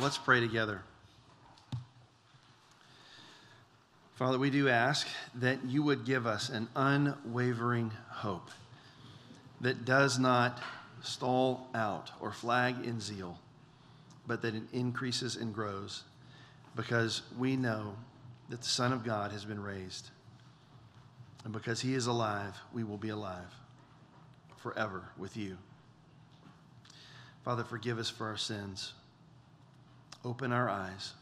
Let's pray together. Father, we do ask that you would give us an unwavering hope that does not stall out or flag in zeal, but that it increases and grows because we know that the Son of God has been raised. And because he is alive, we will be alive forever with you. Father, forgive us for our sins. Open our eyes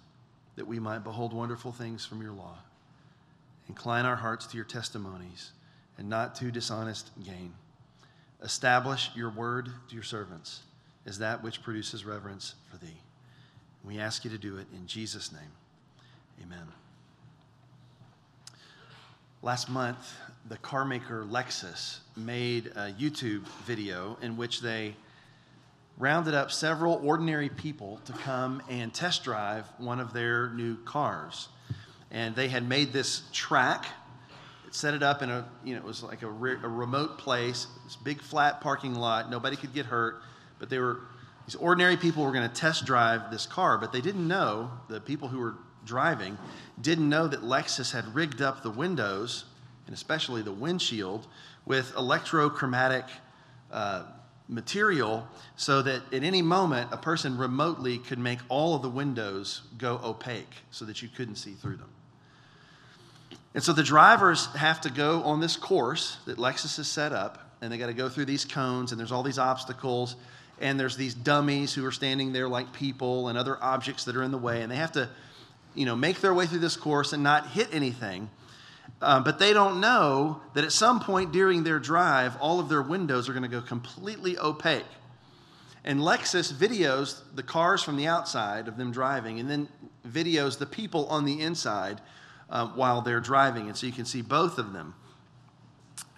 that we might behold wonderful things from your law. Incline our hearts to your testimonies and not to dishonest gain. Establish your word to your servants as that which produces reverence for thee. We ask you to do it in Jesus' name. Amen. Last month, the car maker Lexus made a YouTube video in which they rounded up several ordinary people to come and test drive one of their new cars. And they had made this track, set it up in a, you know, it was like a, re- a remote place, this big flat parking lot. Nobody could get hurt, but they were, these ordinary people were going to test drive this car, but they didn't know, the people who were driving, didn't know that Lexus had rigged up the windows, and especially the windshield, with electrochromatic uh, material so that at any moment a person remotely could make all of the windows go opaque so that you couldn't see through them. And so the drivers have to go on this course that Lexus has set up, and they got to go through these cones, and there's all these obstacles, and there's these dummies who are standing there like people and other objects that are in the way, and they have to, you know, make their way through this course and not hit anything. Uh, but they don't know that at some point during their drive, all of their windows are going to go completely opaque. And Lexus videos the cars from the outside of them driving and then videos the people on the inside uh, while they're driving. And so you can see both of them.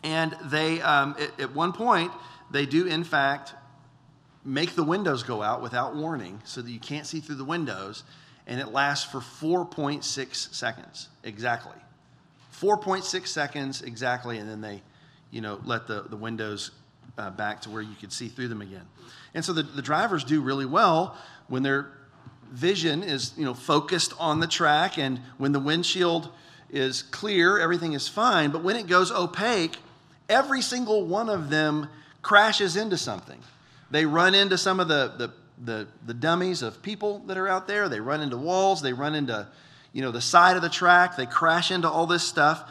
And they, um, at, at one point, they do in fact make the windows go out without warning so that you can't see through the windows. And it lasts for 4.6 seconds exactly. 4.6 seconds exactly, and then they, you know, let the, the windows uh, back to where you could see through them again. And so the, the drivers do really well when their vision is, you know, focused on the track and when the windshield is clear, everything is fine. But when it goes opaque, every single one of them crashes into something. They run into some of the, the, the, the dummies of people that are out there. They run into walls. They run into you know, the side of the track. They crash into all this stuff.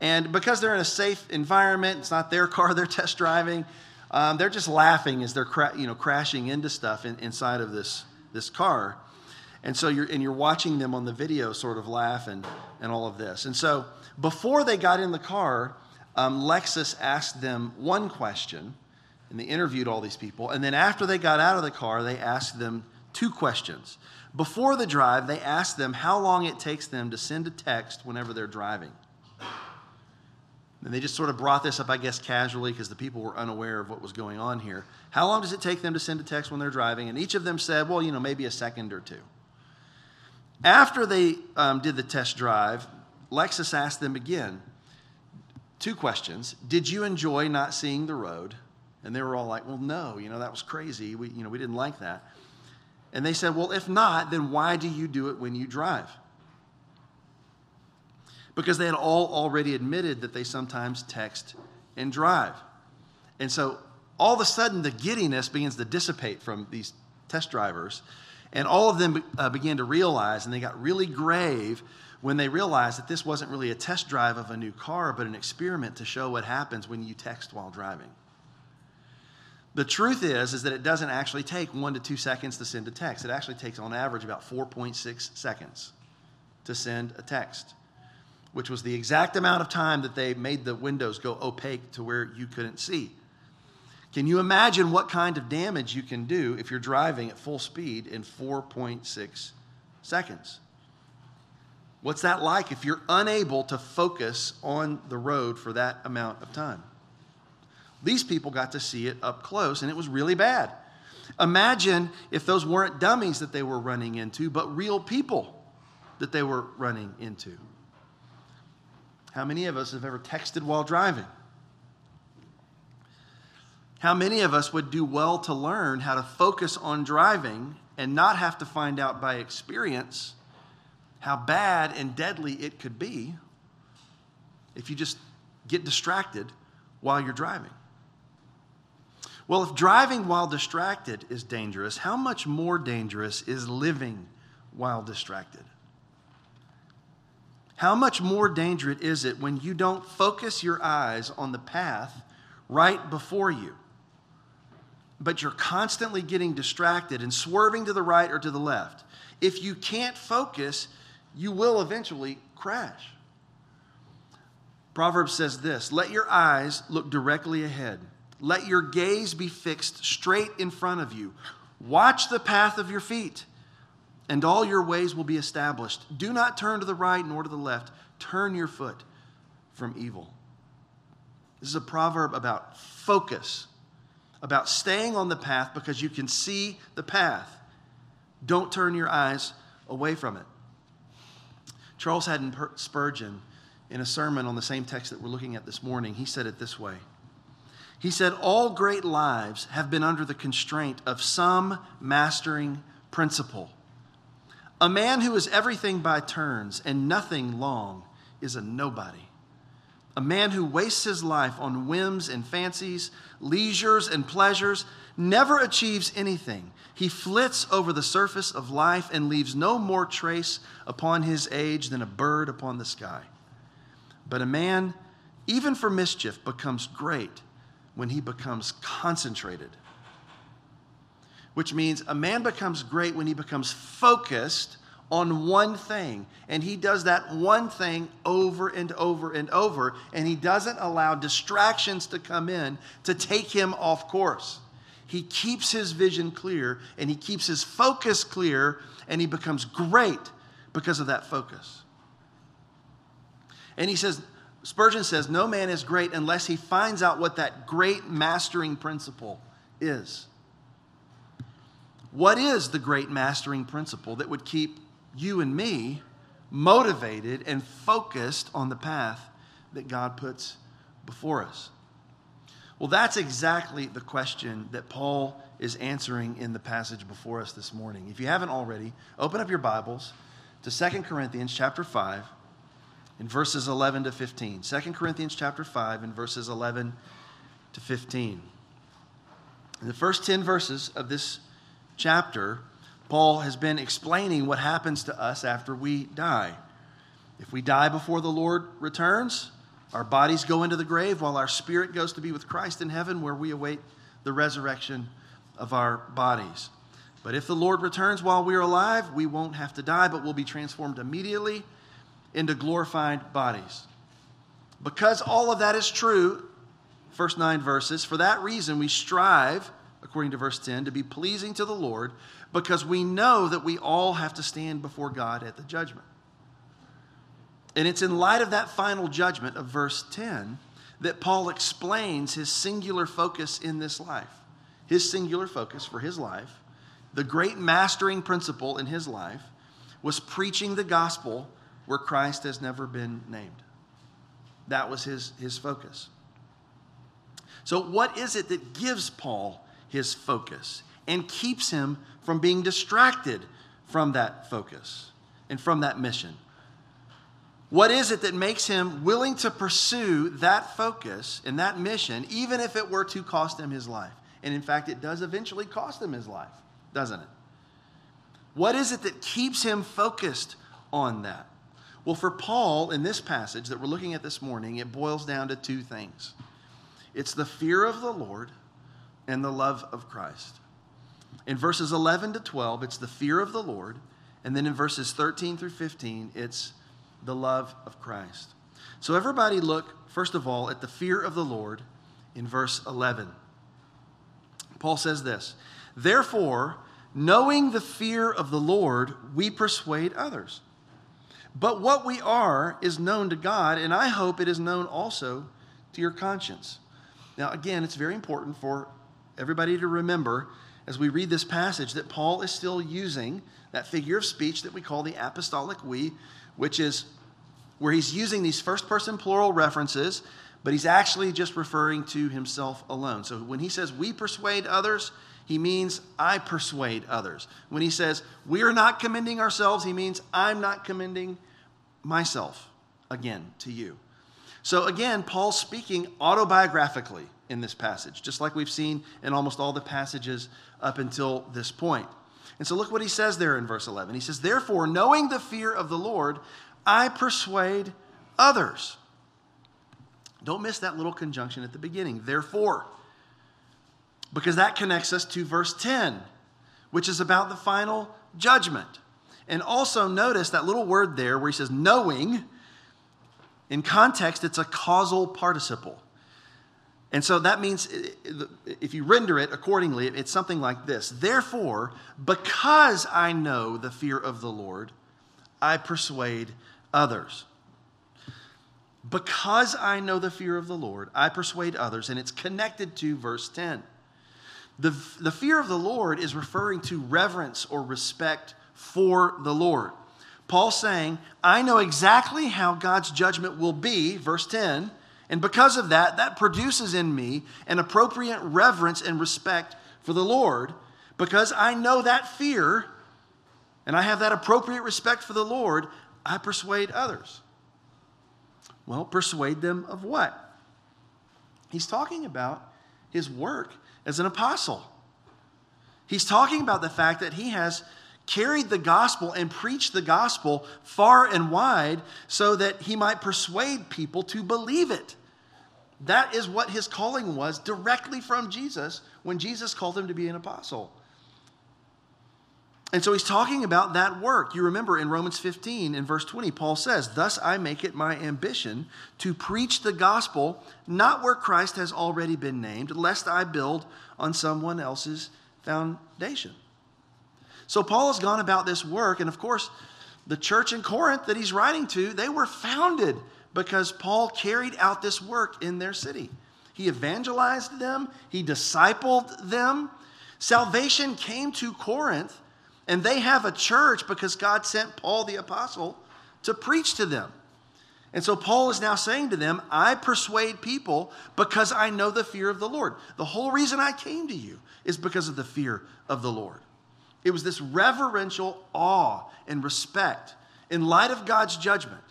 And because they're in a safe environment, it's not their car they're test driving, um, they're just laughing as they're cra- you know, crashing into stuff in, inside of this, this car. And so you're, and you're watching them on the video sort of laugh and, and all of this. And so before they got in the car, um, Lexus asked them one question, and they interviewed all these people. And then after they got out of the car, they asked them two questions. Before the drive, they asked them how long it takes them to send a text whenever they're driving. And they just sort of brought this up, I guess, casually because the people were unaware of what was going on here. How long does it take them to send a text when they're driving? And each of them said, well, you know, maybe a second or two. After they um, did the test drive, Lexus asked them again two questions. Did you enjoy not seeing the road? And they were all like, well, no, you know, that was crazy. We, you know, we didn't like that. And they said, Well, if not, then why do you do it when you drive? Because they had all already admitted that they sometimes text and drive. And so all of a sudden, the giddiness begins to dissipate from these test drivers. And all of them uh, began to realize, and they got really grave when they realized that this wasn't really a test drive of a new car, but an experiment to show what happens when you text while driving. The truth is, is that it doesn't actually take one to two seconds to send a text. It actually takes, on average, about 4.6 seconds to send a text, which was the exact amount of time that they made the windows go opaque to where you couldn't see. Can you imagine what kind of damage you can do if you're driving at full speed in 4.6 seconds? What's that like if you're unable to focus on the road for that amount of time? These people got to see it up close, and it was really bad. Imagine if those weren't dummies that they were running into, but real people that they were running into. How many of us have ever texted while driving? How many of us would do well to learn how to focus on driving and not have to find out by experience how bad and deadly it could be if you just get distracted while you're driving. Well, if driving while distracted is dangerous, how much more dangerous is living while distracted? How much more dangerous is it when you don't focus your eyes on the path right before you, but you're constantly getting distracted and swerving to the right or to the left? If you can't focus, you will eventually crash. Proverbs says this Let your eyes look directly ahead, let your gaze be fixed straight in front of you. Watch the path of your feet and all your ways will be established. Do not turn to the right nor to the left. Turn your foot from evil. This is a proverb about focus, about staying on the path because you can see the path. Don't turn your eyes away from it. Charles Haddon Spurgeon, in a sermon on the same text that we're looking at this morning, he said it this way. He said, All great lives have been under the constraint of some mastering principle. A man who is everything by turns and nothing long is a nobody. A man who wastes his life on whims and fancies, leisures and pleasures, never achieves anything. He flits over the surface of life and leaves no more trace upon his age than a bird upon the sky. But a man, even for mischief, becomes great when he becomes concentrated which means a man becomes great when he becomes focused on one thing. And he does that one thing over and over and over. And he doesn't allow distractions to come in to take him off course. He keeps his vision clear and he keeps his focus clear and he becomes great because of that focus. And he says, Spurgeon says, no man is great unless he finds out what that great mastering principle is. What is the great mastering principle that would keep you and me motivated and focused on the path that God puts before us? Well, that's exactly the question that Paul is answering in the passage before us this morning. If you haven't already, open up your Bibles to 2 Corinthians chapter 5 in verses 11 to 15. 2 Corinthians chapter 5 in verses 11 to 15. In the first 10 verses of this chapter, Paul has been explaining what happens to us after we die. If we die before the Lord returns, our bodies go into the grave while our spirit goes to be with Christ in heaven, where we await the resurrection of our bodies. But if the Lord returns while we are alive, we won't have to die, but we'll be transformed immediately into glorified bodies. Because all of that is true, first nine verses, for that reason we strive according to verse 10, to be pleasing to the Lord because we know that we all have to stand before God at the judgment. And it's in light of that final judgment of verse 10 that Paul explains his singular focus in this life. His singular focus for his life, the great mastering principle in his life, was preaching the gospel where Christ has never been named. That was his, his focus. So, what is it that gives Paul his focus and keeps him from being distracted from that focus and from that mission. What is it that makes him willing to pursue that focus and that mission, even if it were to cost him his life? And in fact, it does eventually cost him his life, doesn't it? What is it that keeps him focused on that? Well, for Paul, in this passage that we're looking at this morning, it boils down to two things it's the fear of the Lord and the love of Christ. In verses 11 to 12, it's the fear of the Lord. And then in verses 13 through 15, it's the love of Christ. So, everybody, look, first of all, at the fear of the Lord in verse 11. Paul says this Therefore, knowing the fear of the Lord, we persuade others. But what we are is known to God, and I hope it is known also to your conscience. Now, again, it's very important for everybody to remember as we read this passage that Paul is still using that figure of speech that we call the apostolic we, which is where he's using these first person plural references, but he's actually just referring to himself alone. So when he says we persuade others, he means I persuade others. When he says we are not commending ourselves, he means I'm not commending myself again to you. So again, Paul's speaking autobiographically in this passage, just like we've seen in almost all the passages up until this point. And so look what he says there in verse 11. He says, Therefore, knowing the fear of the Lord, I persuade others. Don't miss that little conjunction at the beginning. Therefore, because that connects us to verse 10, which is about the final judgment. And also notice that little word there where he says knowing. In context, it's a causal participle. And so that means if you render it accordingly, it's something like this Therefore, because I know the fear of the Lord, I persuade others. Because I know the fear of the Lord, I persuade others. And it's connected to verse 10. The, the fear of the Lord is referring to reverence or respect for the Lord. Paul saying, I know exactly how God's judgment will be, verse 10, and because of that, that produces in me an appropriate reverence and respect for the Lord. Because I know that fear and I have that appropriate respect for the Lord, I persuade others. Well, persuade them of what? He's talking about his work as an apostle. He's talking about the fact that he has carried the gospel and preached the gospel far and wide so that he might persuade people to believe it. That is what his calling was directly from Jesus when Jesus called him to be an apostle. And so he's talking about that work. You remember in Romans 15, in verse 20, Paul says, Thus I make it my ambition to preach the gospel, not where Christ has already been named, lest I build on someone else's foundation. So Paul has gone about this work, and of course, the church in Corinth that he's writing to, they were founded because Paul carried out this work in their city. He evangelized them, he discipled them. Salvation came to Corinth and they have a church because God sent Paul the apostle to preach to them. And so Paul is now saying to them, I persuade people because I know the fear of the Lord. The whole reason I came to you is because of the fear of the Lord. It was this reverential awe and respect in light of God's judgment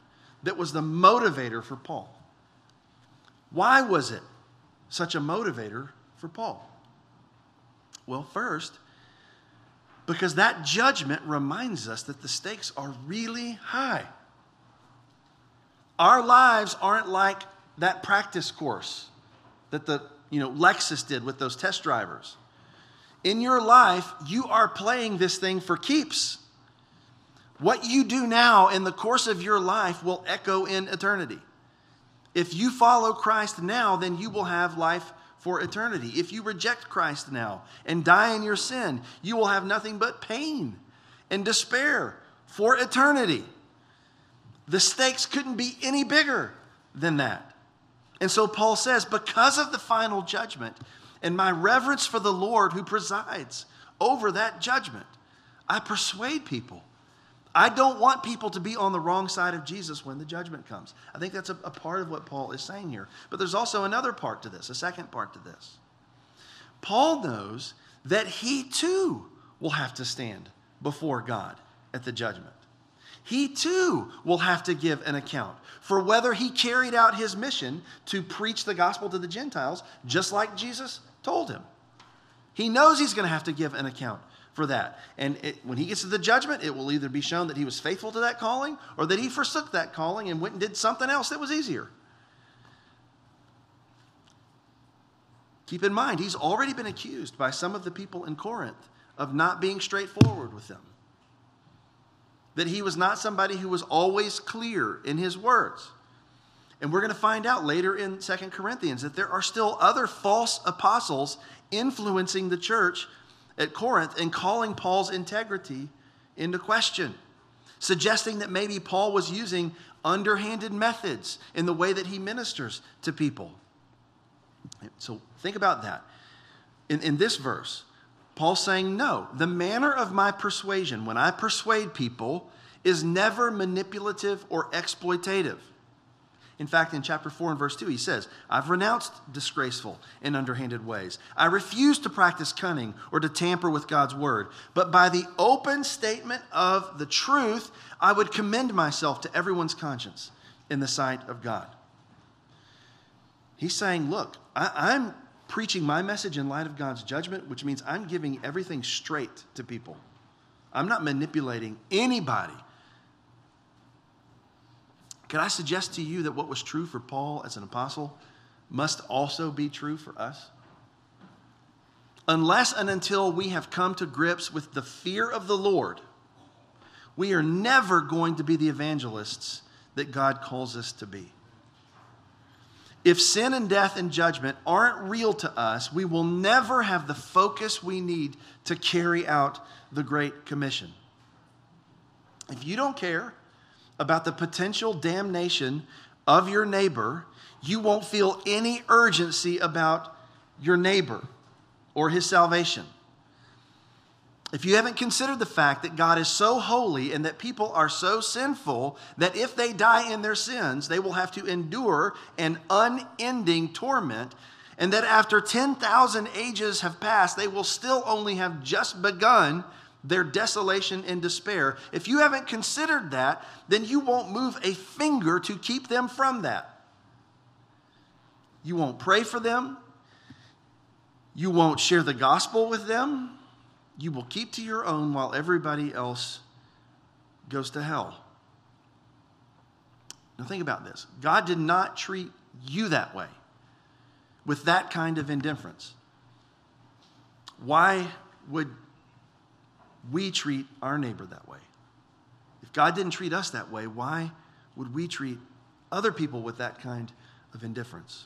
that was the motivator for Paul. Why was it such a motivator for Paul? Well, first, because that judgment reminds us that the stakes are really high. Our lives aren't like that practice course that the you know Lexus did with those test drivers. In your life, you are playing this thing for keeps. What you do now in the course of your life will echo in eternity. If you follow Christ now, then you will have life for eternity. If you reject Christ now and die in your sin, you will have nothing but pain and despair for eternity. The stakes couldn't be any bigger than that. And so Paul says, because of the final judgment and my reverence for the Lord who presides over that judgment, I persuade people I don't want people to be on the wrong side of Jesus when the judgment comes. I think that's a, a, part of what Paul is saying here. But there's also another part to this, a second part to this. Paul knows that he too will have to stand before God at the judgment. He too will have to give an account for whether he carried out his mission to preach the gospel to the Gentiles, just like Jesus told him. He knows he's going to have to give an account for that. And it, when he gets to the judgment, it will either be shown that he was faithful to that calling or that he forsook that calling and went and did something else that was easier. Keep in mind, he's already been accused by some of the people in Corinth of not being straightforward with them. That he was not somebody who was always clear in his words. And we're going to find out later in Second Corinthians that there are still other false apostles influencing the church at Corinth and calling Paul's integrity into question, suggesting that maybe Paul was using underhanded methods in the way that he ministers to people. So think about that. In, in this verse, Paul's saying, No, the manner of my persuasion, when I persuade people, is never manipulative or exploitative. In fact, in chapter 4 and verse 2, he says, I've renounced disgraceful and underhanded ways. I refuse to practice cunning or to tamper with God's word. But by the open statement of the truth, I would commend myself to everyone's conscience in the sight of God. He's saying, Look, I, am preaching my message in light of God's judgment, which means I'm giving everything straight to people. I'm not manipulating anybody can I suggest to you that what was true for Paul as an apostle must also be true for us? Unless and until we have come to grips with the fear of the Lord, we are never going to be the evangelists that God calls us to be. If sin and death and judgment aren't real to us, we will never have the focus we need to carry out the Great Commission. If you don't care, about the potential damnation of your neighbor, you won't feel any urgency about your neighbor or his salvation. If you haven't considered the fact that God is so holy and that people are so sinful that if they die in their sins, they will have to endure an unending torment, and that after 10,000 ages have passed, they will still only have just begun their desolation and despair. If you haven't considered that, then you won't move a finger to keep them from that. You won't pray for them. You won't share the gospel with them. You will keep to your own while everybody else goes to hell. Now, think about this God did not treat you that way with that kind of indifference. Why would we treat our neighbor that way. If God didn't treat us that way, why would we treat other people with that kind of indifference?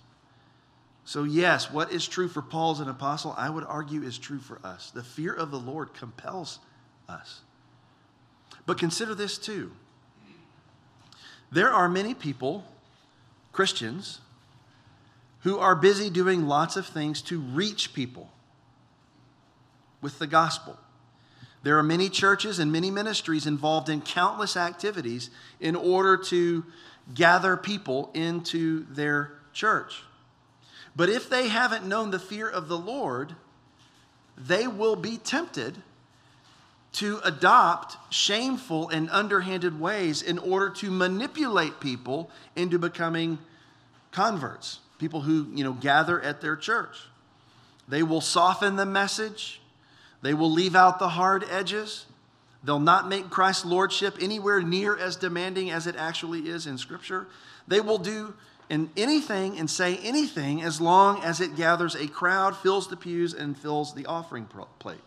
So, yes, what is true for Paul as an apostle, I would argue is true for us. The fear of the Lord compels us. But consider this too. There are many people, Christians, who are busy doing lots of things to reach people with the gospel. There are many churches and many ministries involved in countless activities in order to gather people into their church. But if they haven't known the fear of the Lord, they will be tempted to adopt shameful and underhanded ways in order to manipulate people into becoming converts, people who, you know, gather at their church. They will soften the message they will leave out the hard edges. They'll not make Christ's lordship anywhere near as demanding as it actually is in Scripture. They will do in anything and say anything as long as it gathers a crowd, fills the pews, and fills the offering plate.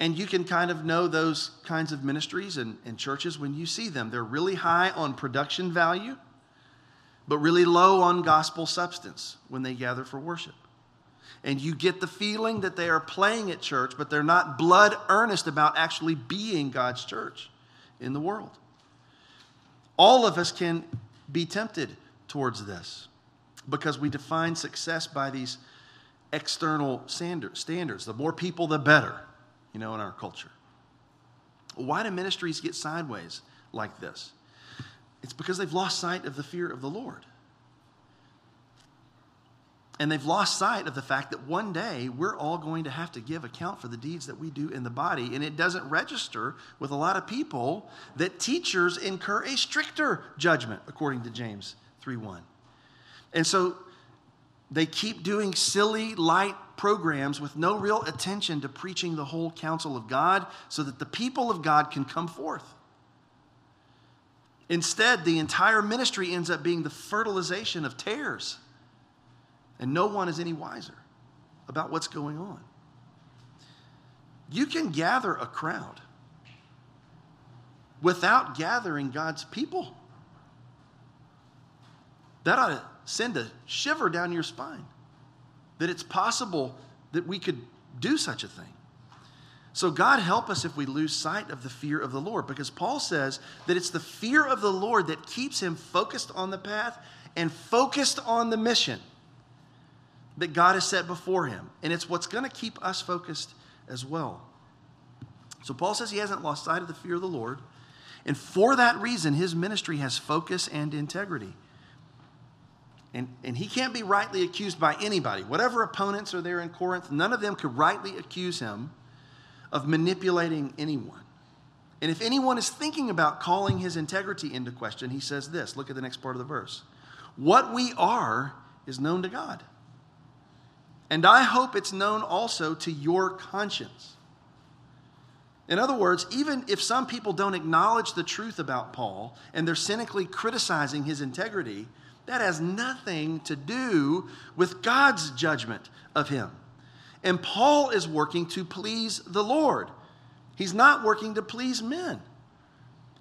And you can kind of know those kinds of ministries and, and churches when you see them. They're really high on production value, but really low on gospel substance when they gather for worship and you get the feeling that they are playing at church, but they're not blood earnest about actually being God's church in the world. All of us can be tempted towards this because we define success by these external standards. The more people, the better, you know, in our culture. Why do ministries get sideways like this? It's because they've lost sight of the fear of the Lord. And they've lost sight of the fact that one day we're all going to have to give account for the deeds that we do in the body. And it doesn't register with a lot of people that teachers incur a stricter judgment, according to James 3 1. And so they keep doing silly, light programs with no real attention to preaching the whole counsel of God so that the people of God can come forth. Instead, the entire ministry ends up being the fertilization of tares and no one is any wiser about what's going on. You can gather a crowd without gathering God's people. That ought to send a shiver down your spine that it's possible that we could do such a thing. So, God help us if we lose sight of the fear of the Lord, because Paul says that it's the fear of the Lord that keeps him focused on the path and focused on the mission that God has set before him. And it's what's going to keep us focused as well. So Paul says he hasn't lost sight of the fear of the Lord. And for that reason, his ministry has focus and integrity. And, and he can't be rightly accused by anybody. Whatever opponents are there in Corinth, none of them could rightly accuse him of manipulating anyone. And if anyone is thinking about calling his integrity into question, he says this look at the next part of the verse. What we are is known to God. And I hope it's known also to your conscience. In other words, even if some people don't acknowledge the truth about Paul and they're cynically criticizing his integrity, that has nothing to do with God's judgment of him. And Paul is working to please the Lord. He's not working to please men.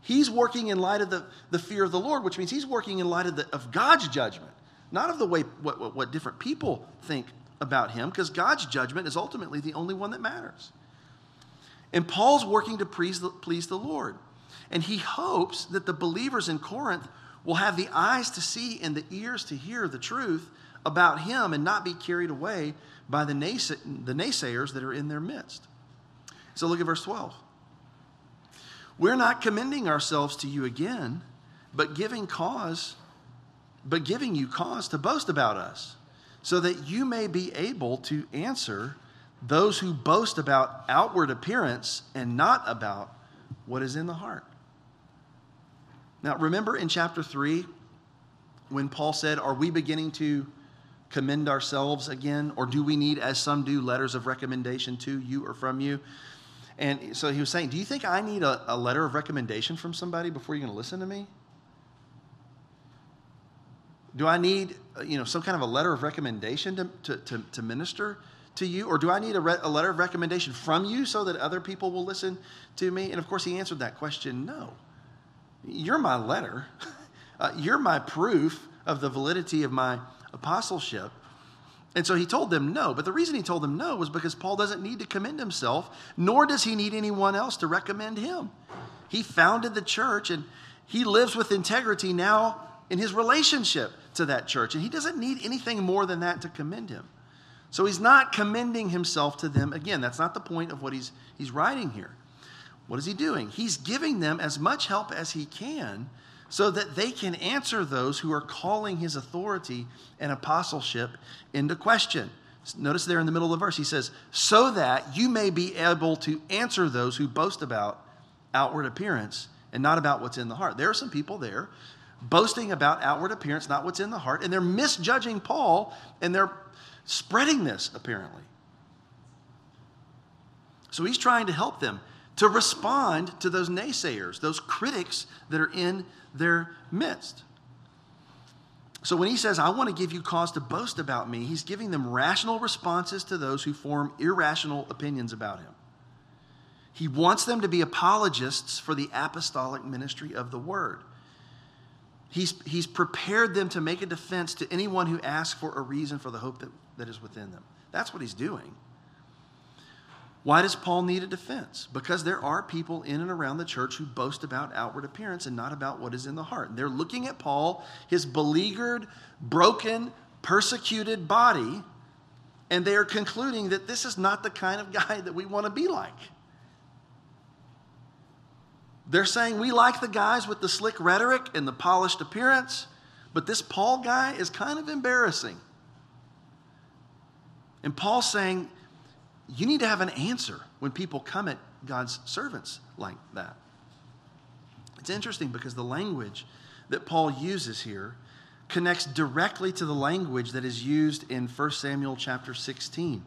He's working in light of the, the fear of the Lord, which means he's working in light of, the, of God's judgment, not of the way what, what, what different people think about him, because God's judgment is ultimately the only one that matters. And Paul's working to please the, please the Lord. And he hopes that the believers in Corinth will have the eyes to see and the ears to hear the truth about him and not be carried away by the, nays- the naysayers that are in their midst. So look at verse 12. We're not commending ourselves to you again, but giving cause, but giving you cause to boast about us, so that you may be able to answer those who boast about outward appearance and not about what is in the heart. Now, remember in chapter 3 when Paul said, Are we beginning to commend ourselves again? Or do we need, as some do, letters of recommendation to you or from you? And so he was saying, Do you think I need a, a letter of recommendation from somebody before you're going to listen to me? Do I need uh, you know, some kind of a letter of recommendation to, to, to, to minister to you? Or do I need a, re- a letter of recommendation from you so that other people will listen to me? And of course, he answered that question no. You're my letter, uh, you're my proof of the validity of my apostleship. And so he told them no. But the reason he told them no was because Paul doesn't need to commend himself, nor does he need anyone else to recommend him. He founded the church and he lives with integrity now in his relationship to that church. And he doesn't need anything more than that to commend him. So he's not commending himself to them. Again, that's not the point of what he's, he's writing here. What is he doing? He's giving them as much help as he can so that they can answer those who are calling his authority and apostleship into question. Notice there in the middle of the verse, he says, so that you may be able to answer those who boast about outward appearance and not about what's in the heart. There are some people there boasting about outward appearance, not what's in the heart, and they're misjudging Paul and they're spreading this apparently. So he's trying to help them to respond to those naysayers, those critics that are in their midst. So when he says, I want to give you cause to boast about me, he's giving them rational responses to those who form irrational opinions about him. He wants them to be apologists for the apostolic ministry of the word. He's, he's prepared them to make a defense to anyone who asks for a reason for the hope that, that is within them. That's what he's doing. Why does Paul need a defense? Because there are people in and around the church who boast about outward appearance and not about what is in the heart. And they're looking at Paul, his beleaguered, broken, persecuted body, and they are concluding that this is not the kind of guy that we want to be like. They're saying we like the guys with the slick rhetoric and the polished appearance, but this Paul guy is kind of embarrassing. And Paul's saying, you need to have an answer when people come at God's servants like that. It's interesting because the language that Paul uses here connects directly to the language that is used in 1 Samuel chapter 16,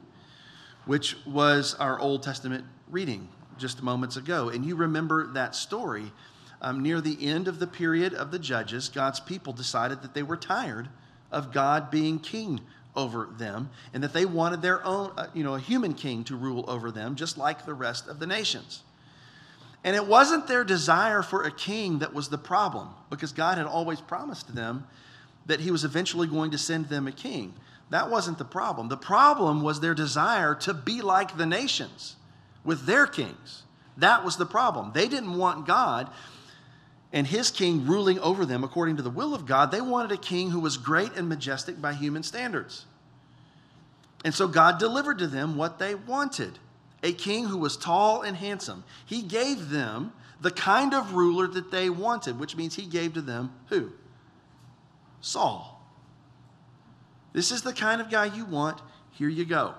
which was our Old Testament reading just moments ago. And you remember that story. Um, near the end of the period of the judges, God's people decided that they were tired of God being king over them and that they wanted their own, uh, you know, a human king to rule over them, just like the rest of the nations. And it wasn't their desire for a king that was the problem, because God had always promised them that He was eventually going to send them a king. That wasn't the problem. The problem was their desire to be like the nations with their kings. That was the problem. They didn't want God and his king ruling over them according to the will of God. They wanted a king who was great and majestic by human standards. And so God delivered to them what they wanted a king who was tall and handsome. He gave them the kind of ruler that they wanted, which means he gave to them who? Saul. This is the kind of guy you want. Here you go.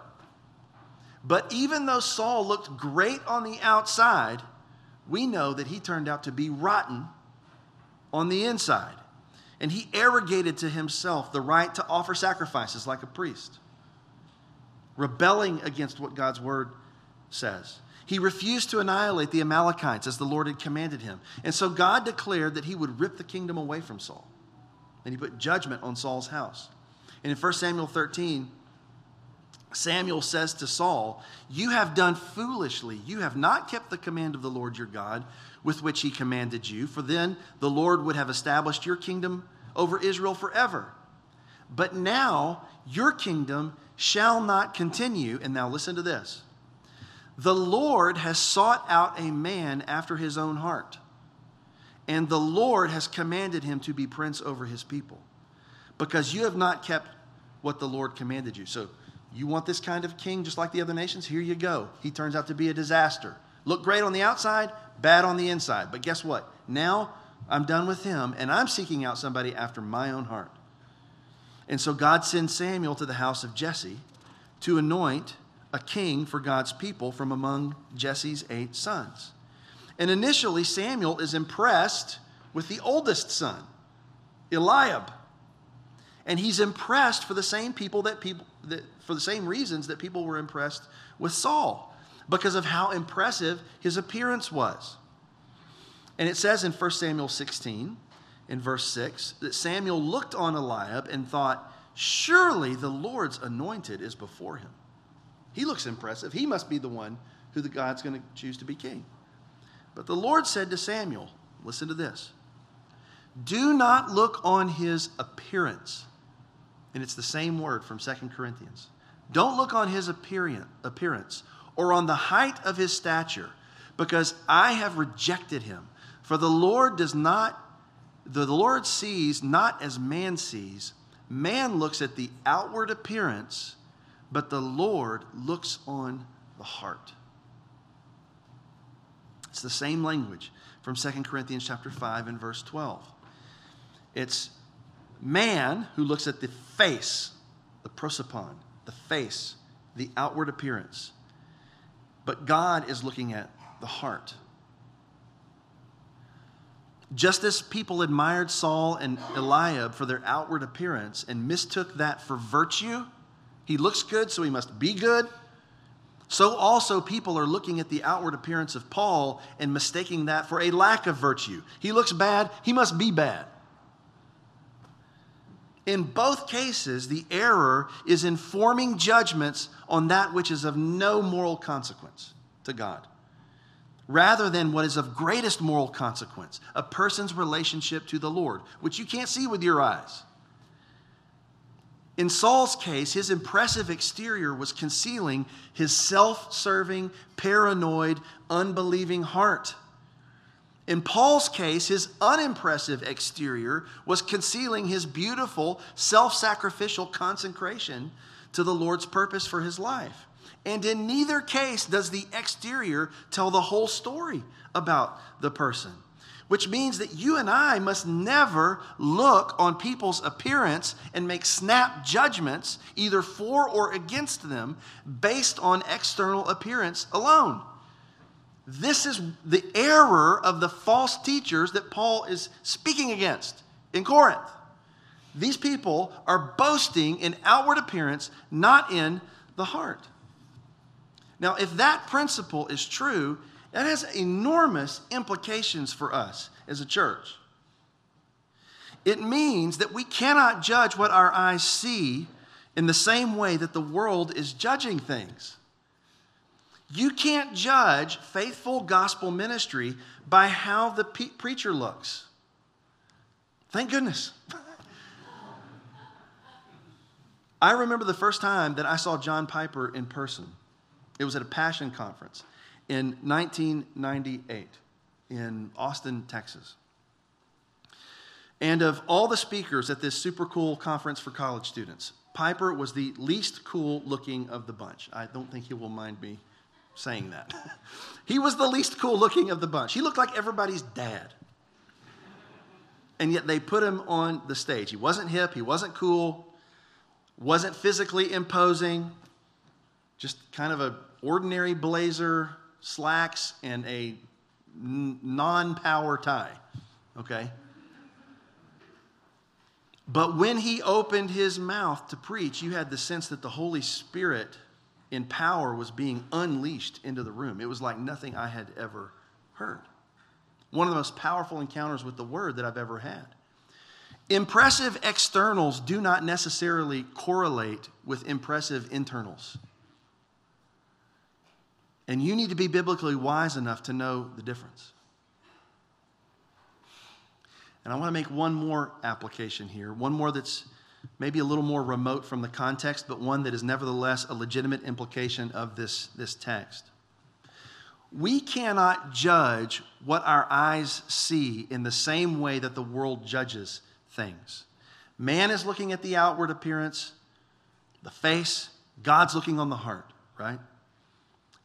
But even though Saul looked great on the outside, we know that he turned out to be rotten on the inside. And he arrogated to himself the right to offer sacrifices like a priest, rebelling against what God's word says. He refused to annihilate the Amalekites as the Lord had commanded him. And so God declared that he would rip the kingdom away from Saul. And he put judgment on Saul's house. And in 1 Samuel 13, Samuel says to Saul, You have done foolishly. You have not kept the command of the Lord your God with which he commanded you, for then the Lord would have established your kingdom over Israel forever. But now your kingdom shall not continue. And now listen to this the Lord has sought out a man after his own heart, and the Lord has commanded him to be prince over his people, because you have not kept what the Lord commanded you. So, you want this kind of king just like the other nations? Here you go. He turns out to be a disaster. Look great on the outside, bad on the inside. But guess what? Now I'm done with him, and I'm seeking out somebody after my own heart. And so God sends Samuel to the house of Jesse to anoint a king for God's people from among Jesse's eight sons. And initially, Samuel is impressed with the oldest son, Eliab. And he's impressed for the same people that people that, for the same reasons that people were impressed with Saul, because of how impressive his appearance was. And it says in 1 Samuel 16, in verse 6, that Samuel looked on Eliab and thought, Surely the Lord's anointed is before him. He looks impressive. He must be the one who the God's going to choose to be king. But the Lord said to Samuel, Listen to this. Do not look on his appearance. And it's the same word from 2 Corinthians. Don't look on his appearance or on the height of his stature, because I have rejected him. For the Lord does not, the Lord sees not as man sees. Man looks at the outward appearance, but the Lord looks on the heart. It's the same language from 2 Corinthians chapter 5 and verse 12. It's man who looks at the face, the prosopon, the face, the outward appearance. But God is looking at the heart. Just as people admired Saul and Eliab for their outward appearance and mistook that for virtue, he looks good, so he must be good. So also people are looking at the outward appearance of Paul and mistaking that for a lack of virtue. He looks bad, he must be bad. In both cases, the error is informing judgments on that which is of no moral consequence to God rather than what is of greatest moral consequence a person's relationship to the Lord, which you can't see with your eyes. In Saul's case, his impressive exterior was concealing his self serving, paranoid, unbelieving heart. In Paul's case, his unimpressive exterior was concealing his beautiful, self sacrificial consecration to the Lord's purpose for his life. And in neither case does the exterior tell the whole story about the person, which means that you and I must never look on people's appearance and make snap judgments, either for or against them, based on external appearance alone. This is the error of the false teachers that Paul is speaking against in Corinth. These people are boasting in outward appearance, not in the heart. Now, if that principle is true, that has enormous implications for us as a church. It means that we cannot judge what our eyes see in the same way that the world is judging things. You can't judge faithful gospel ministry by how the pe- preacher looks. Thank goodness. I remember the first time that I saw John Piper in person. It was at a Passion Conference in 1998 in Austin, Texas. And of all the speakers at this super cool conference for college students, Piper was the least cool looking of the bunch. I don't think he will mind me saying that. he was the least cool looking of the bunch. He looked like everybody's dad. And yet they put him on the stage. He wasn't hip, he wasn't cool, wasn't physically imposing, just kind of an ordinary blazer, slacks, and a non power tie. Okay? But when he opened his mouth to preach, you had the sense that the Holy Spirit in power was being unleashed into the room. It was like nothing I had ever heard. One of the most powerful encounters with the word that I've ever had. Impressive externals do not necessarily correlate with impressive internals. And you need to be biblically wise enough to know the difference. And I want to make one more application here, one more that's maybe a little more remote from the context, but one that is nevertheless a legitimate implication of this, this text. We cannot judge what our eyes see in the same way that the world judges things. Man is looking at the outward appearance, the face, God's looking on the heart, right?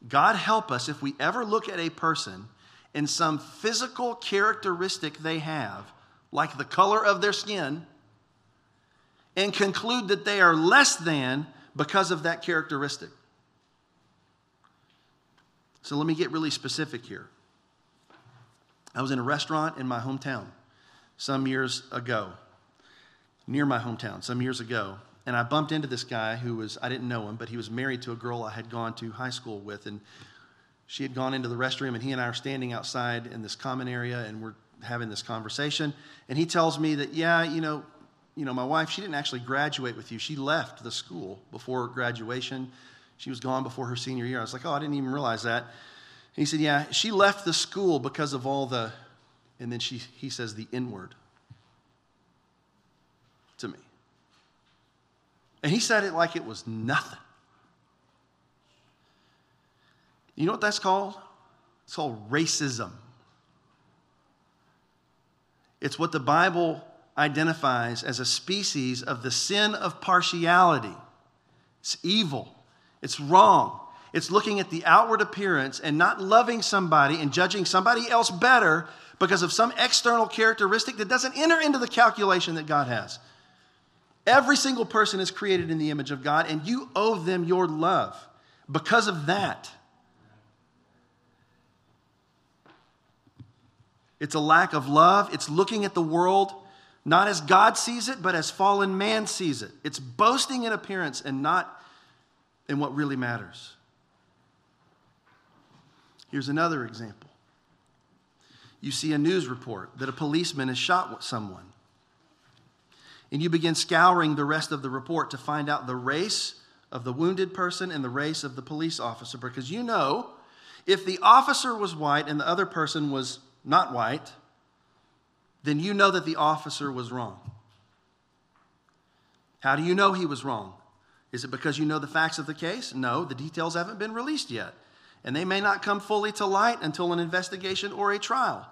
God help us if we ever look at a person in some physical characteristic they have, like the color of their skin, and conclude that they are less than because of that characteristic. So let me get really specific here. I was in a restaurant in my hometown some years ago, near my hometown, some years ago, and I bumped into this guy who was, I didn't know him, but he was married to a girl I had gone to high school with. And she had gone into the restroom, and he and I are standing outside in this common area, and we're having this conversation. And he tells me that, yeah, you know, you know, my wife, she didn't actually graduate with you. She left the school before graduation. She was gone before her senior year. I was like, oh, I didn't even realize that. And he said, yeah, she left the school because of all the, and then she, he says the N word to me. And he said it like it was nothing. You know what that's called? It's called racism. It's what the Bible identifies as a species of the sin of partiality. It's evil, it's wrong. It's looking at the outward appearance and not loving somebody and judging somebody else better because of some external characteristic that doesn't enter into the calculation that God has. Every single person is created in the image of God, and you owe them your love because of that. It's a lack of love. It's looking at the world not as God sees it, but as fallen man sees it. It's boasting in appearance and not in what really matters. Here's another example. You see a news report that a policeman has shot someone. And you begin scouring the rest of the report to find out the race of the wounded person and the race of the police officer because you know if the officer was white and the other person was not white, then you know that the officer was wrong. How do you know he was wrong? Is it because you know the facts of the case? No, the details haven't been released yet. And they may not come fully to light until an investigation or a trial.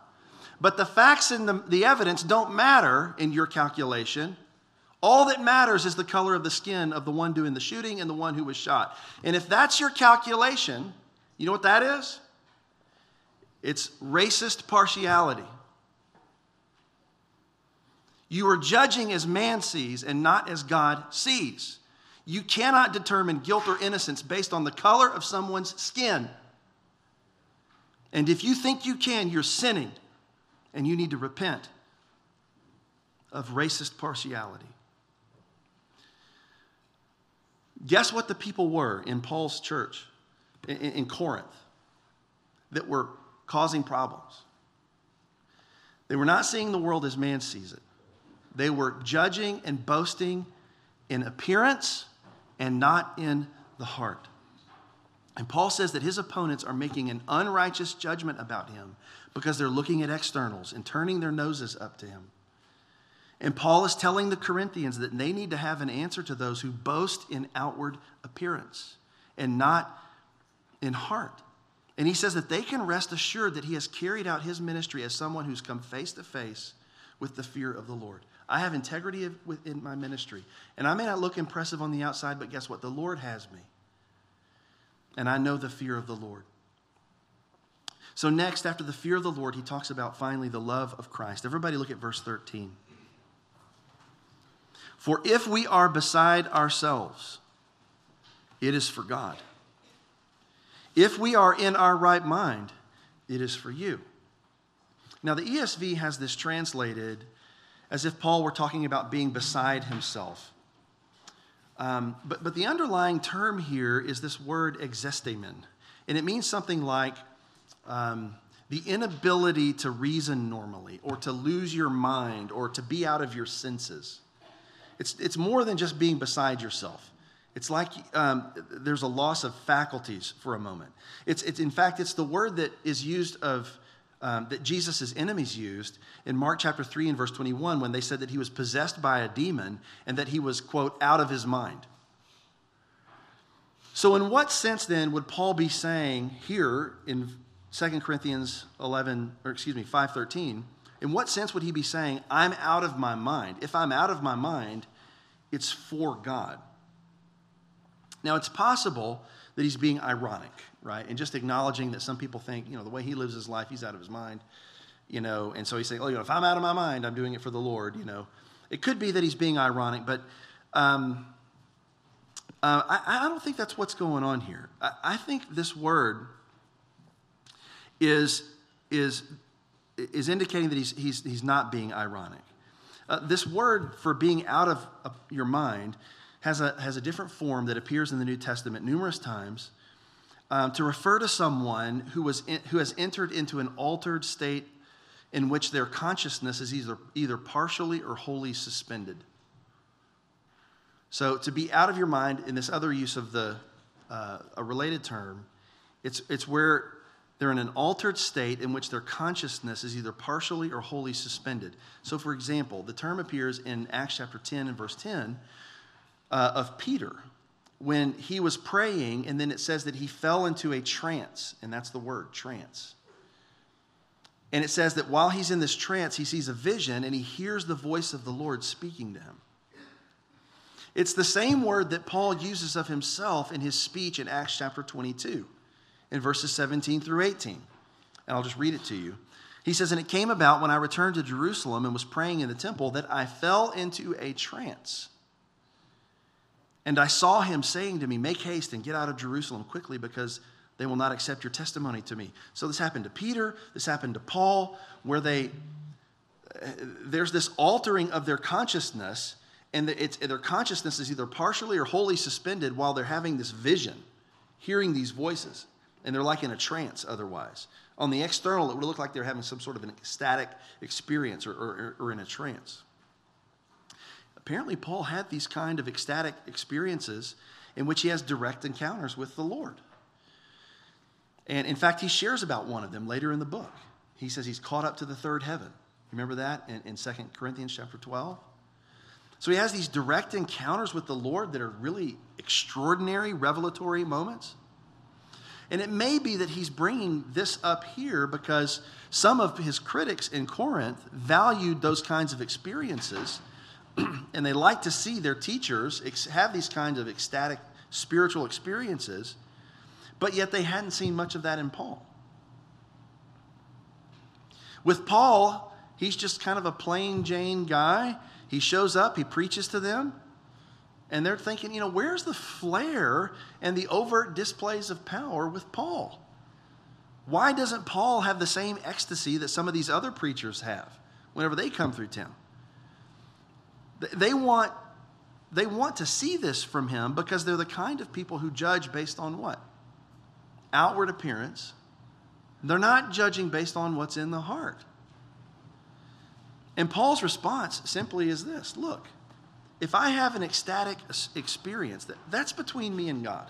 But the facts and the, the evidence don't matter in your calculation. All that matters is the color of the skin of the one doing the shooting and the one who was shot. And if that's your calculation, you know what that is? It's racist partiality. You are judging as man sees and not as God sees. You cannot determine guilt or innocence based on the color of someone's skin. And if you think you can, you're sinning and you need to repent of racist partiality. Guess what the people were in Paul's church in, Corinth that were causing problems? They were not seeing the world as man sees it. They were judging and boasting in appearance and not in the heart. And Paul says that his opponents are making an unrighteous judgment about him because they're looking at externals and turning their noses up to him. And Paul is telling the Corinthians that they need to have an answer to those who boast in outward appearance and not in heart. And he says that they can rest assured that he has carried out his ministry as someone who's come face to face with the fear of the Lord. I have integrity within my ministry. And I may not look impressive on the outside, but guess what? The Lord has me. And I know the fear of the Lord. So, next, after the fear of the Lord, he talks about finally the love of Christ. Everybody look at verse 13. For if we are beside ourselves, it is for God. If we are in our right mind, it is for you. Now, the ESV has this translated as if Paul were talking about being beside himself. Um, but, but the underlying term here is this word exestemen, and it means something like um, the inability to reason normally, or to lose your mind, or to be out of your senses. It's, it's more than just being beside yourself. It's like um, there's a loss of faculties for a moment. It's, it's, in fact, it's the word that is used of, um, that Jesus' enemies used in Mark chapter 3 and verse 21 when they said that he was possessed by a demon and that he was, quote, out of his mind. So, in what sense then would Paul be saying here in 2 Corinthians 11, or excuse me, 5.13, in what sense would he be saying, I'm out of my mind? If I'm out of my mind, it's for God. Now, it's possible that he's being ironic, right? And just acknowledging that some people think, you know, the way he lives his life, he's out of his mind, you know. And so he's saying, oh, you know, if I'm out of my mind, I'm doing it for the Lord, you know. It could be that he's being ironic, but um, uh, I, I, don't think that's what's going on here. I, I think this word is, is, is indicating that he's, he's, he's not being ironic. Uh, this word for being out of uh, your mind has a, has a different form that appears in the New Testament numerous times um, to refer to someone who, was in, who has entered into an altered state in which their consciousness is either, either partially or wholly suspended. So, to be out of your mind, in this other use of the, uh, a related term, it's, it's where they're in an altered state in which their consciousness is either partially or wholly suspended. So, for example, the term appears in Acts chapter 10 and verse 10 uh, of Peter when he was praying, and then it says that he fell into a trance, and that's the word, trance. And it says that while he's in this trance, he sees a vision and he hears the voice of the Lord speaking to him. It's the same word that Paul uses of himself in his speech in Acts chapter 22, in verses 17 through 18. And I'll just read it to you. He says, And it came about when I returned to Jerusalem and was praying in the temple that I fell into a trance and I saw him saying to me, Make haste and get out of Jerusalem quickly because they will not accept your testimony to me. So this happened to Peter, this happened to Paul, where they, uh, there's this altering of their consciousness, and their consciousness is either partially or wholly suspended while they're having this vision, hearing these voices. And they're like in a trance otherwise. On the external, it would look like they're having some sort of an ecstatic experience or, or, or in a trance apparently Paul had these kind of ecstatic experiences in which he has direct encounters with the Lord. And in fact, he shares about one of them later in the book. He says he's caught up to the third heaven. Remember that in, in 2 Corinthians chapter 12? So he has these direct encounters with the Lord that are really extraordinary, revelatory moments. And it may be that he's bringing this up here because some of his critics in Corinth valued those kinds of experiences and they like to see their teachers have these kinds of ecstatic spiritual experiences, but yet they hadn't seen much of that in Paul. With Paul, he's just kind of a plain Jane guy. He shows up, he preaches to them, and they're thinking, you know, where's the flair and the overt displays of power with Paul? Why doesn't Paul have the same ecstasy that some of these other preachers have whenever they come through town? They want, they want to see this from him because they're the kind of people who judge based on what? Outward appearance. They're not judging based on what's in the heart. And Paul's response simply is this look, if I have an ecstatic experience, that, that's between me and God.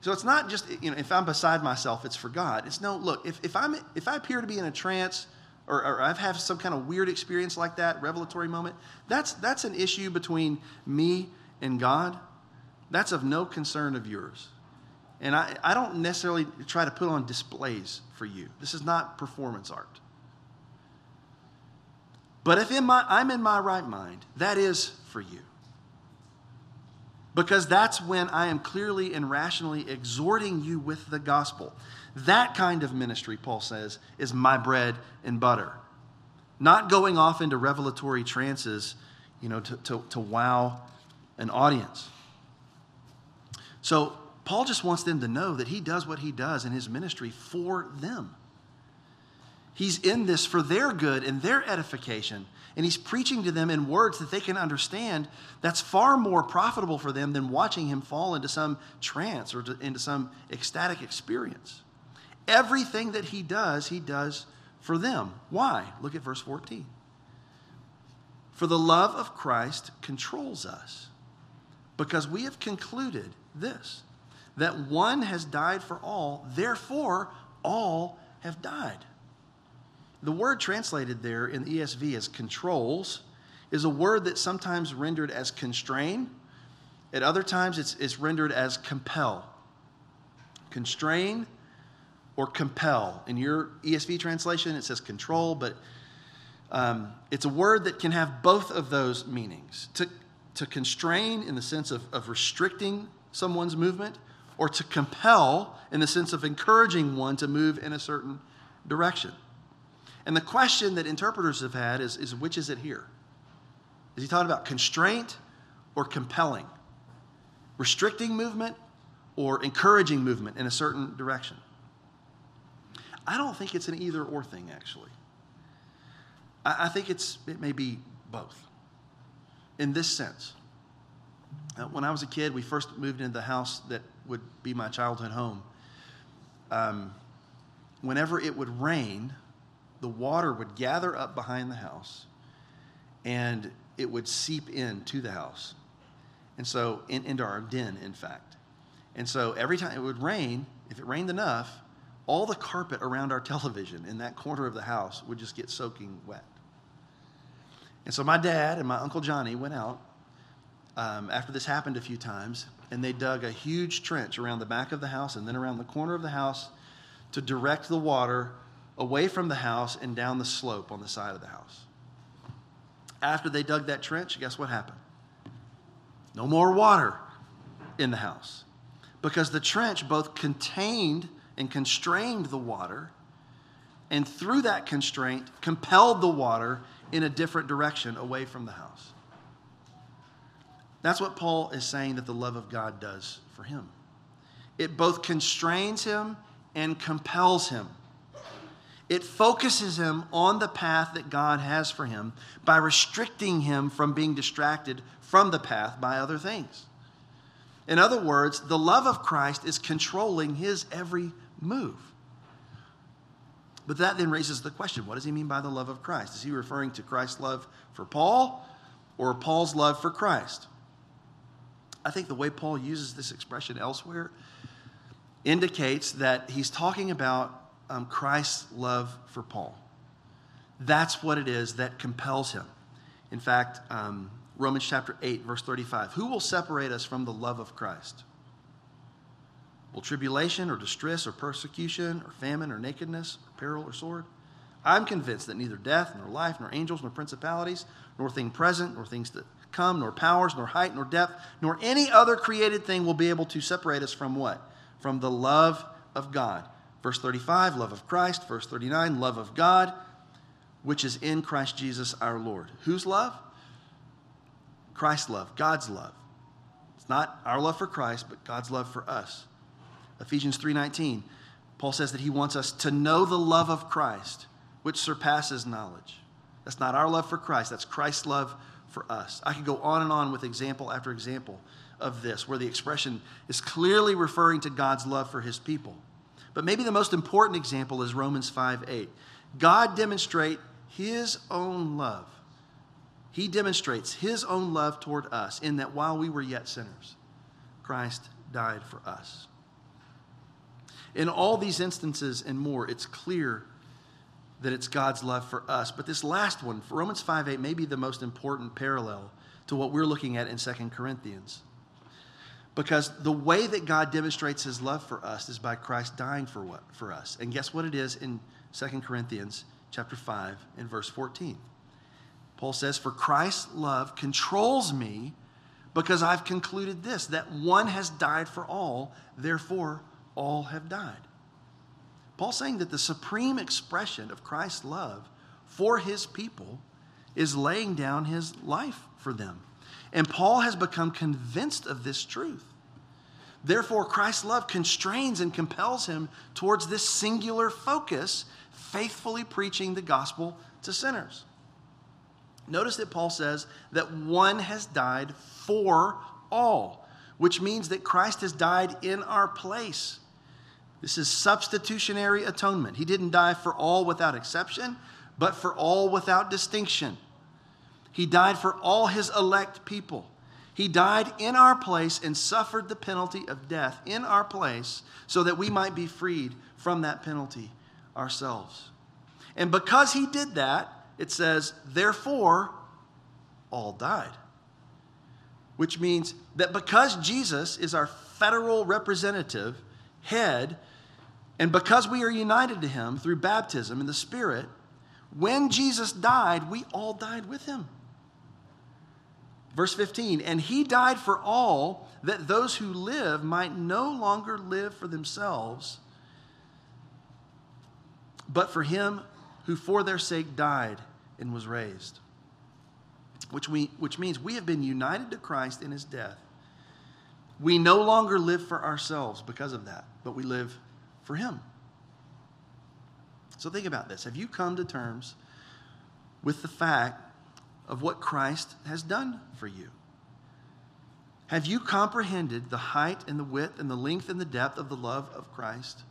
So it's not just, you know, if I'm beside myself, it's for God. It's no, look, if, if, I'm, if I appear to be in a trance or, or I've had some kind of weird experience like that, revelatory moment, that's, that's an issue between me and God. That's of no concern of yours. And I, I don't necessarily try to put on displays for you. This is not performance art. But if in my, I'm in my right mind, that is for you. Because that's when I am clearly and rationally exhorting you with the gospel. That kind of ministry, Paul says, is my bread and butter. Not going off into revelatory trances, you know, to, to, to wow an audience. So Paul just wants them to know that he does what he does in his ministry for them. He's in this for their good and their edification. And he's preaching to them in words that they can understand. That's far more profitable for them than watching him fall into some trance or to, into some ecstatic experience. Everything that he does, he does for them. Why? Look at verse 14. For the love of Christ controls us, because we have concluded this that one has died for all, therefore all have died. The word translated there in the ESV as controls is a word that's sometimes rendered as constrain. At other times, it's, it's rendered as compel. Constrain or compel. In your ESV translation, it says control, but um, it's a word that can have both of those meanings. To, to constrain in the sense of, of restricting someone's movement, or to compel in the sense of encouraging one to move in a certain direction. And the question that interpreters have had is, is which is it here? Is he talking about constraint or compelling? Restricting movement or encouraging movement in a certain direction? I don't think it's an either or thing, actually. I, I think it's, it may be both in this sense. Uh, when I was a kid, we first moved into the house that would be my childhood home. Um, whenever it would rain, the water would gather up behind the house and it would seep into the house. And so, in, into our den, in fact. And so, every time it would rain, if it rained enough, all the carpet around our television in that corner of the house would just get soaking wet. And so, my dad and my Uncle Johnny went out um, after this happened a few times, and they dug a huge trench around the back of the house and then around the corner of the house to direct the water away from the house and down the slope on the side of the house. After they dug that trench, guess what happened? No more water in the house because the trench both contained and constrained the water, and through that constraint, compelled the water in a different direction away from the house. That's what Paul is saying that the love of God does for him. It both constrains him and compels him. It focuses him on the path that God has for him by restricting him from being distracted from the path by other things. In other words, the love of Christ is controlling his every move. But that then raises the question what does he mean by the love of Christ? Is he referring to Christ's love for Paul or Paul's love for Christ? I think the way Paul uses this expression elsewhere indicates that he's talking about um, Christ's love for Paul. That's what it is that compels him. In fact, um, Romans chapter 8, verse 35 Who will separate us from the love of Christ? Will tribulation or distress or persecution or famine or nakedness or peril or sword? I'm convinced that neither death, nor life, nor angels, nor principalities, nor thing present, nor things that come, nor powers, nor height, nor depth, nor any other created thing will be able to separate us from what? From the love of God Verse 35, love of Christ. Verse 39, love of God, which is in Christ Jesus our Lord. Whose love? Christ's love, God's love. It's not our love for Christ, but God's love for us. Ephesians 3:19, Paul says that he wants us to know the love of Christ, which surpasses knowledge. That's not our love for Christ, that's Christ's love for us. I could go on and on with example after example of this, where the expression is clearly referring to God's love for his people. But maybe the most important example is Romans 5 8. God demonstrate his own love. He demonstrates his own love toward us in that while we were yet sinners, Christ died for us. In all these instances and more, it's clear that it's God's love for us. But this last one, Romans 5 8, may be the most important parallel to what we're looking at in 2 Corinthians. Because the way that God demonstrates his love for us is by Christ dying for what for us. And guess what it is in 2 Corinthians chapter 5 and verse 14. Paul says, "For Christ's love controls me because I've concluded this that one has died for all, therefore all have died." Paul's saying that the supreme expression of Christ's love for his people is laying down his life for them. And Paul has become convinced of this truth. Therefore, Christ's love constrains and compels him towards this singular focus, faithfully preaching the gospel to sinners. Notice that Paul says that one has died for all, which means that Christ has died in our place. This is substitutionary atonement. He didn't die for all without exception, but for all without distinction. He died for all his elect people. He died in our place and suffered the penalty of death in our place so that we might be freed from that penalty ourselves. And because he did that, it says, therefore, all died. Which means that because Jesus is our federal representative, head, and because we are united to him through baptism in the Spirit, when Jesus died, we all died with him. Verse 15, and he died for all that those who live might no longer live for themselves, but for him who for their sake died and was raised. Which, we, which means we have been united to Christ in his death. We no longer live for ourselves because of that, but we live for him. So think about this. Have you come to terms with the fact of what Christ has done for you? Have you comprehended the height and the width and the length and the depth of the love of Christ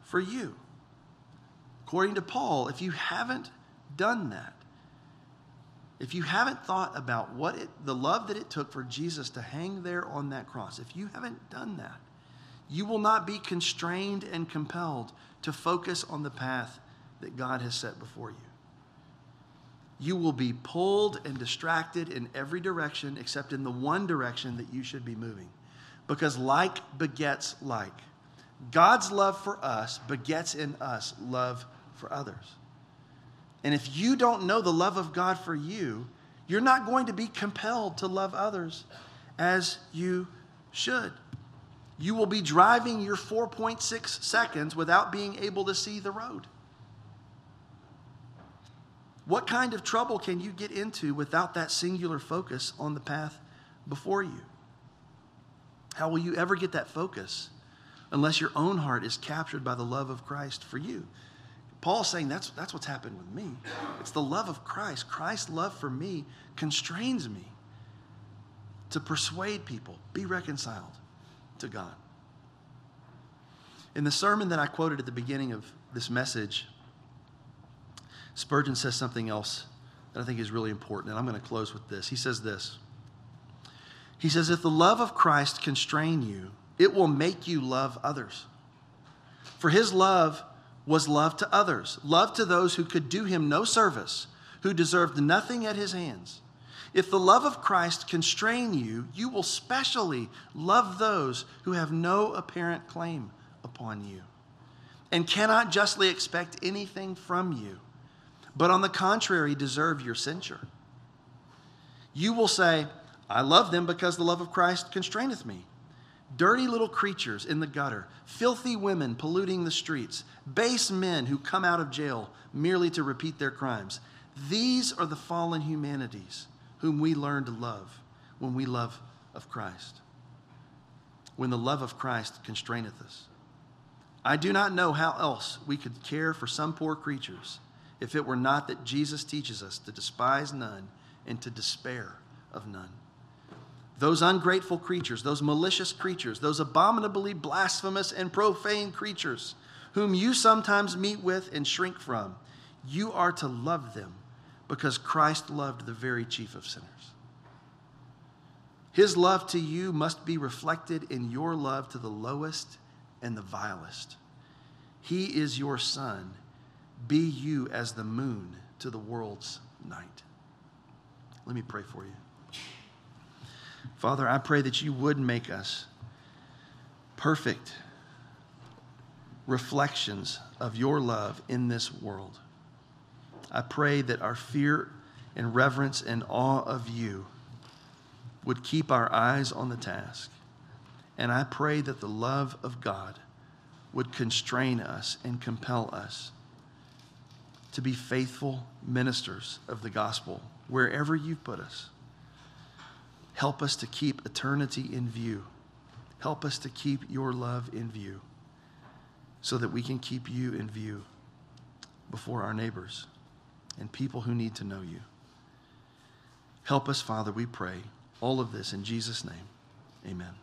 for you? According to Paul, if you haven't done that, if you haven't thought about what it, the love that it took for Jesus to hang there on that cross, if you haven't done that, you will not be constrained and compelled to focus on the path that God has set before you. You will be pulled and distracted in every direction except in the one direction that you should be moving. Because like begets like. God's love for us begets in us love for others. And if you don't know the love of God for you, you're not going to be compelled to love others as you should. You will be driving your 4.6 seconds without being able to see the road. What kind of trouble can you get into without that singular focus on the path before you? How will you ever get that focus unless your own heart is captured by the love of Christ for you? Paul's saying that's, that's what's happened with me. It's the love of Christ. Christ's love for me constrains me to persuade people, be reconciled to God. In the sermon that I quoted at the beginning of this message, Spurgeon says something else that I think is really important, and I'm going to close with this. He says this He says, If the love of Christ constrain you, it will make you love others. For his love was love to others, love to those who could do him no service, who deserved nothing at his hands. If the love of Christ constrain you, you will specially love those who have no apparent claim upon you and cannot justly expect anything from you, but on the contrary, deserve your censure. You will say, I love them because the love of Christ constraineth me dirty little creatures in the gutter, filthy women polluting the streets, base men who come out of jail merely to repeat their crimes. These are the fallen humanities whom we learn to love when we love of Christ, when the love of Christ constraineth us. I do not know how else we could care for some poor creatures if it were not that Jesus teaches us to despise none and to despair of none those ungrateful creatures, those malicious creatures, those abominably blasphemous and profane creatures whom you sometimes meet with and shrink from, you are to love them because Christ loved the very chief of sinners. His love to you must be reflected in your love to the lowest and the vilest. He is your sun. Be you as the moon to the world's night. Let me pray for you. Father, I pray that you would make us perfect reflections of your love in this world. I pray that our fear and reverence and awe of you would keep our eyes on the task. And I pray that the love of God would constrain us and compel us to be faithful ministers of the gospel wherever you've put us. Help us to keep eternity in view. Help us to keep your love in view so that we can keep you in view before our neighbors and people who need to know you. Help us, Father, we pray. All of this in Jesus' name. Amen.